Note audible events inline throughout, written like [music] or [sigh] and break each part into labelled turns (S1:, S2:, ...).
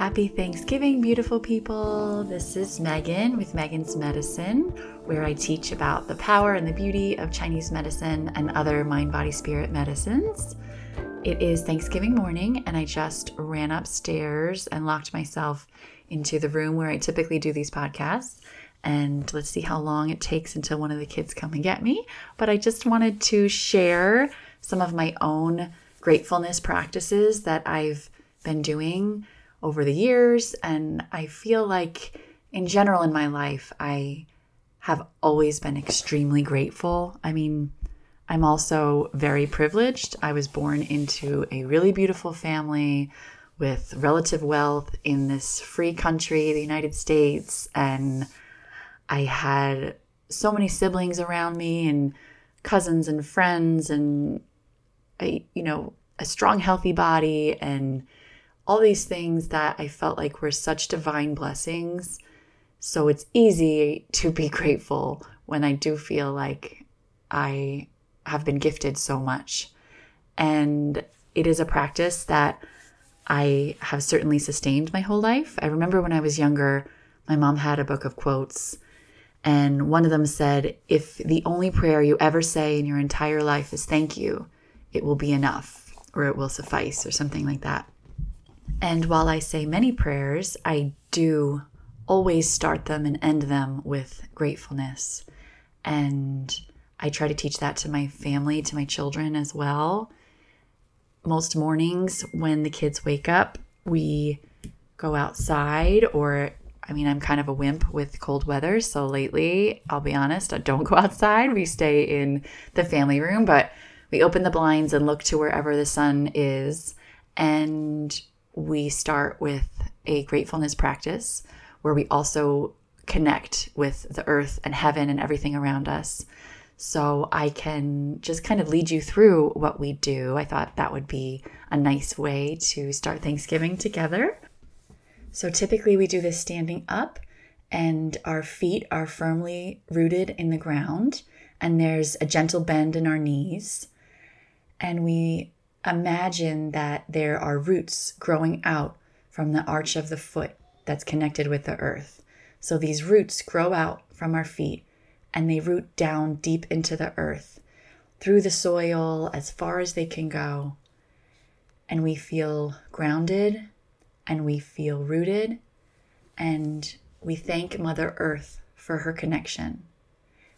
S1: Happy Thanksgiving, beautiful people. This is Megan with Megan's Medicine, where I teach about the power and the beauty of Chinese medicine and other mind, body, spirit medicines. It is Thanksgiving morning, and I just ran upstairs and locked myself into the room where I typically do these podcasts. And let's see how long it takes until one of the kids come and get me. But I just wanted to share some of my own gratefulness practices that I've been doing over the years. And I feel like, in general, in my life, I have always been extremely grateful. I mean, I'm also very privileged. I was born into a really beautiful family with relative wealth in this free country, the United States. And I had so many siblings around me and cousins and friends and I, you know, a strong, healthy body and all these things that I felt like were such divine blessings. So it's easy to be [laughs] grateful when I do feel like I have been gifted so much. And it is a practice that I have certainly sustained my whole life. I remember when I was younger, my mom had a book of quotes, and one of them said, If the only prayer you ever say in your entire life is thank you, it will be enough, or it will suffice, or something like that. And while I say many prayers, I do always start them and end them with gratefulness. And I try to teach that to my family, to my children as well. Most mornings when the kids wake up, we go outside, or I mean, I'm kind of a wimp with cold weather. So lately, I'll be honest, I don't [laughs] go outside. We stay in the family room, but we open the blinds and look to wherever the sun is. And we start with a gratefulness practice where we also connect with the earth and heaven and everything around us. So I can just kind of lead you through what we do. I thought that would be a nice way to start Thanksgiving together. So typically we do this standing up and our feet are firmly rooted in the ground and there's a gentle bend in our knees. And we imagine that there are roots growing out from the arch of the foot that's connected with the earth. So these roots grow out from our feet and they root down deep into the earth through the soil as far as they can go. And we feel grounded and we feel rooted and we thank Mother Earth for her connection.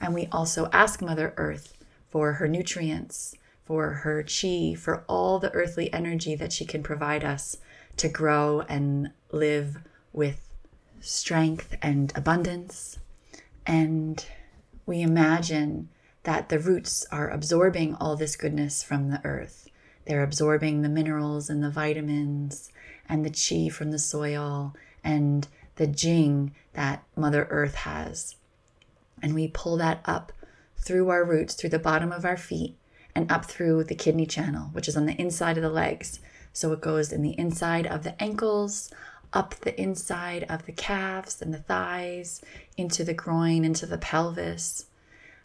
S1: And we also ask Mother Earth for her nutrients for her chi, for all the earthly energy that she can provide us to grow and live with strength and abundance. And we imagine that the roots are absorbing all this goodness from the earth. They're absorbing the minerals and the vitamins and the chi from the soil and the jing that Mother Earth has. And we pull that up through our roots, through the bottom of our feet, and up through the kidney channel, which is on the inside of the legs. So it goes in the inside of the ankles, up the inside of the calves and the thighs, into the groin, into the pelvis,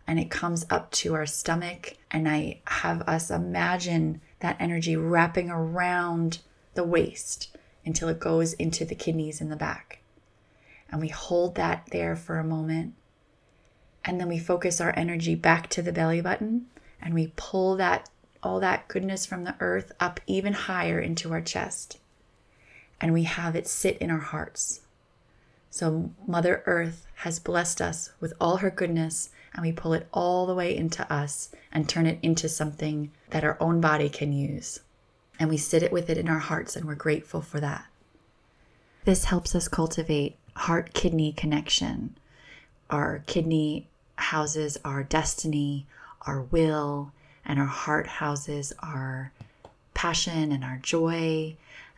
S1: and it comes up to our stomach. And I have us imagine that energy wrapping around the waist until it goes into the kidneys in the back. And we hold that there for a moment. And then we focus our energy back to the belly button and we pull that all that goodness from the earth up even higher into our chest and we have it sit in our hearts. So Mother Earth has blessed us with all her goodness and we pull it all the way into us and turn it into something that our own body can use. And we sit it with it in our hearts and we're grateful for that. This helps us cultivate heart kidney connection. Our kidney houses our destiny, our will, and our heart houses our passion and our joy.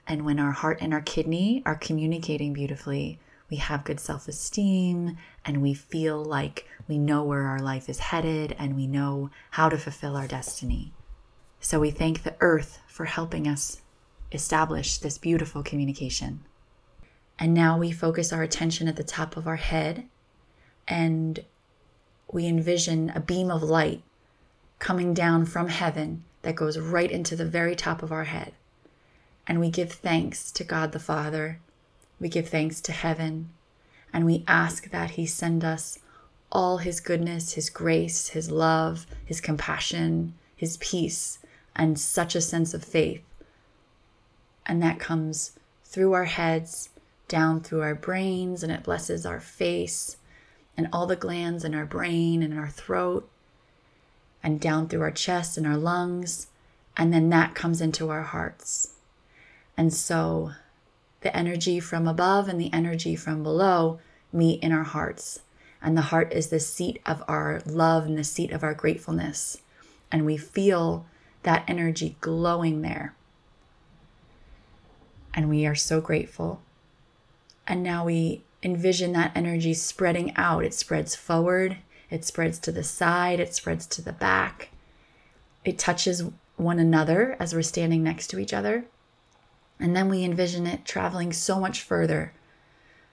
S1: And when our heart and our kidney are communicating beautifully, we have good self esteem and we feel like we know where our life is headed and we know how to fulfill our destiny. So we thank the earth for helping us establish this beautiful communication. And now we focus our attention at the top of our head and we envision a beam of light coming down from heaven that goes right into the very top of our head. And we give thanks to God the Father. We give thanks to heaven. And we ask that He send us all His goodness, His grace, His love, His compassion, His peace, and such a sense of faith. And that comes through our heads, down through our brains, and it blesses our face and all the glands in our brain and our throat, and down through our chest and our lungs. And then that comes into our hearts. And so the energy from above and the energy from below meet in our hearts. And the heart is the seat of our love and the seat of our gratefulness. And we feel that energy glowing there. And we are so grateful. And now we envision that energy spreading out. It spreads forward, it spreads to the side, it spreads to the back. It touches one another as we're standing next to each other. And then we envision it traveling so much further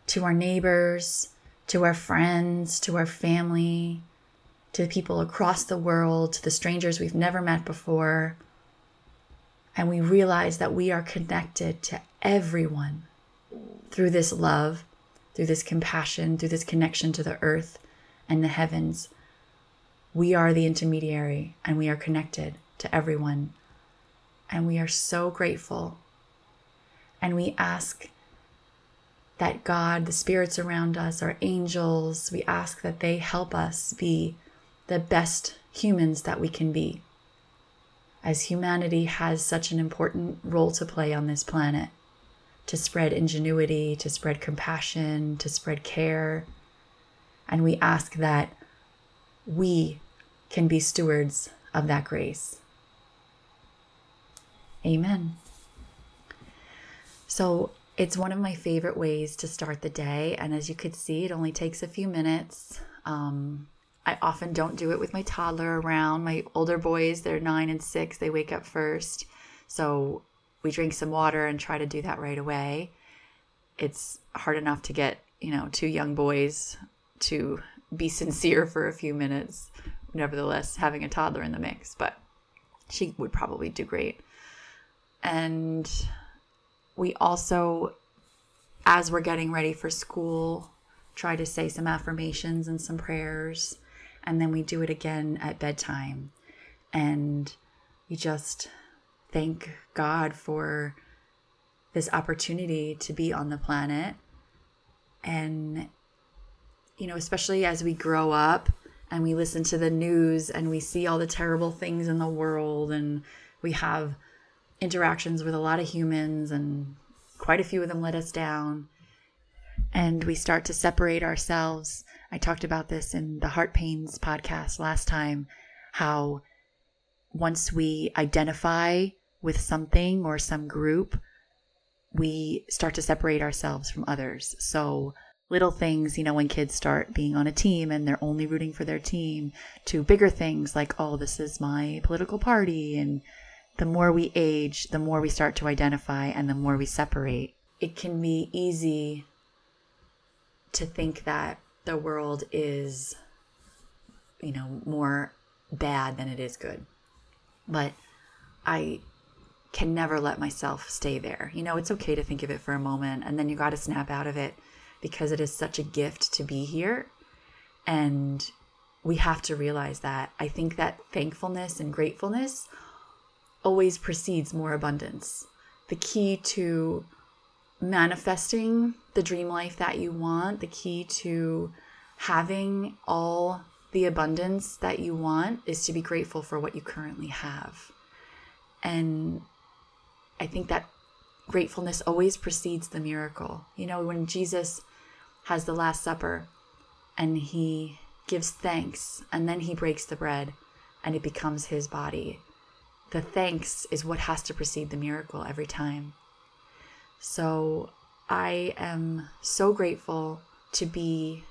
S1: to our neighbors, to our friends, to our family, to people across the world, to the strangers we've never met before. And we realize that we are connected to everyone through this love, through this compassion, through this connection to the earth and the heavens. We are the intermediary and we are connected to everyone. And we are so grateful. And we ask that God, the spirits around us, our angels, we ask that they help us be the best humans that we can be. As humanity has such an important role to play on this planet to spread ingenuity, to spread compassion, to spread care. And we ask that we can be stewards of that grace. Amen. So it's one of my favorite ways to start the day. And as you could see, it only takes a few minutes. Um, I often don't do it with my toddler around. My older boys, they're nine and six, they wake up first. So we drink some water and try to do that right away. It's hard enough to get, you know, two young boys to be sincere for a few minutes. Nevertheless, having a toddler in the mix, but she would probably do great. And we also, as we're getting ready for school, try to say some affirmations and some prayers. And then we do it again at bedtime. And we just thank God for this opportunity to be on the planet. And, you know, especially as we grow up and we listen to the news and we see all the terrible things in the world and we have interactions with a lot of humans and quite a few of them let us down and we start to separate ourselves. I talked about this in the Heart Pains podcast last time how once we identify with something or some group, we start to separate ourselves from others. So, little things, you know, when kids start being on a team and they're only rooting for their team, to bigger things like, oh, this is my political party. And the more we age, the more we start to identify and the more we separate. It can be easy to think that the world is, you know, more bad than it is good. But I can never let myself stay there. You know, it's okay to think of it for a moment and then you got to snap out of it because it is such a gift to be here. And we have to realize that. I think that thankfulness and gratefulness always precedes more abundance. The key to manifesting the dream life that you want, the key to having all the abundance that you want is to be grateful for what you currently have. And I think that gratefulness always precedes the miracle. You know, when Jesus has the Last Supper and he gives thanks and then he breaks the bread and it becomes his body, the thanks is what has to precede the miracle every time. So I am so grateful to be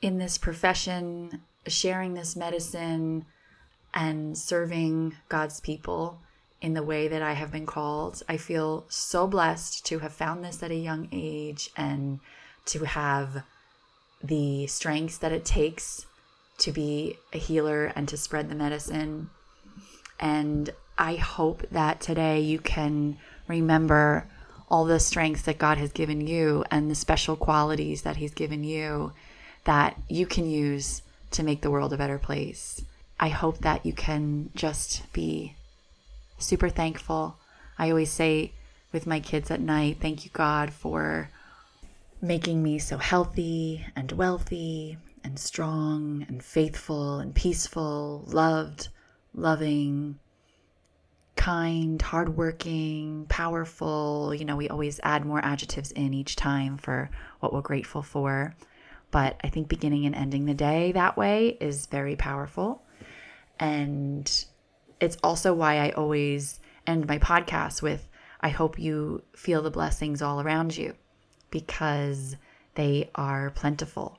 S1: in this profession, sharing this medicine, and serving God's people in the way that I have been called. I feel so blessed to have found this at a young age and to have the strengths that it takes to be a healer and to spread the medicine. And I hope that today you can remember all the strengths that God has given you and the special qualities that He's given you that you can use to make the world a better place. I hope that you can just be super thankful. I always say with my kids at night, thank you, God, for making me so healthy and wealthy and strong and faithful and peaceful, loved, loving, kind, hardworking, powerful. You know, we always add more adjectives in each time for what we're grateful for. But I think beginning and ending the day that way is very powerful. And it's also why I always end my podcast with I hope you feel the blessings all around you because they are plentiful.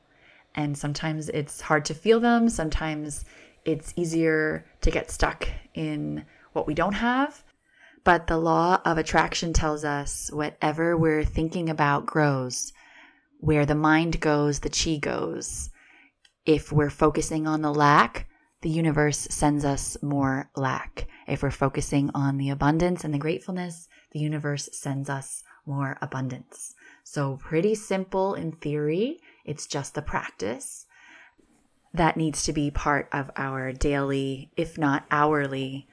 S1: And sometimes it's hard to feel them. Sometimes it's easier to get stuck in what we don't have. But the law of attraction tells us whatever we're thinking about grows. Where the mind goes, the chi goes. If we're focusing on the lack, the universe sends us more lack. If we're focusing on the abundance and the gratefulness, the universe sends us more abundance. So, pretty simple in theory. It's just the practice that needs to be part of our daily, if not hourly,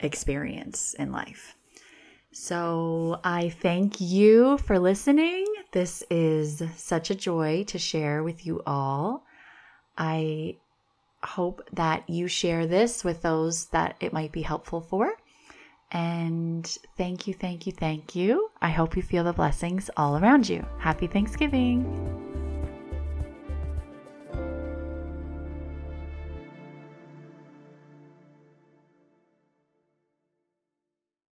S1: experience in life. So, I thank you for listening. This is such a joy to share with you all. I hope that you share this with those that it might be helpful for. And thank you, thank you, thank you. I hope you feel the blessings all around you. Happy Thanksgiving.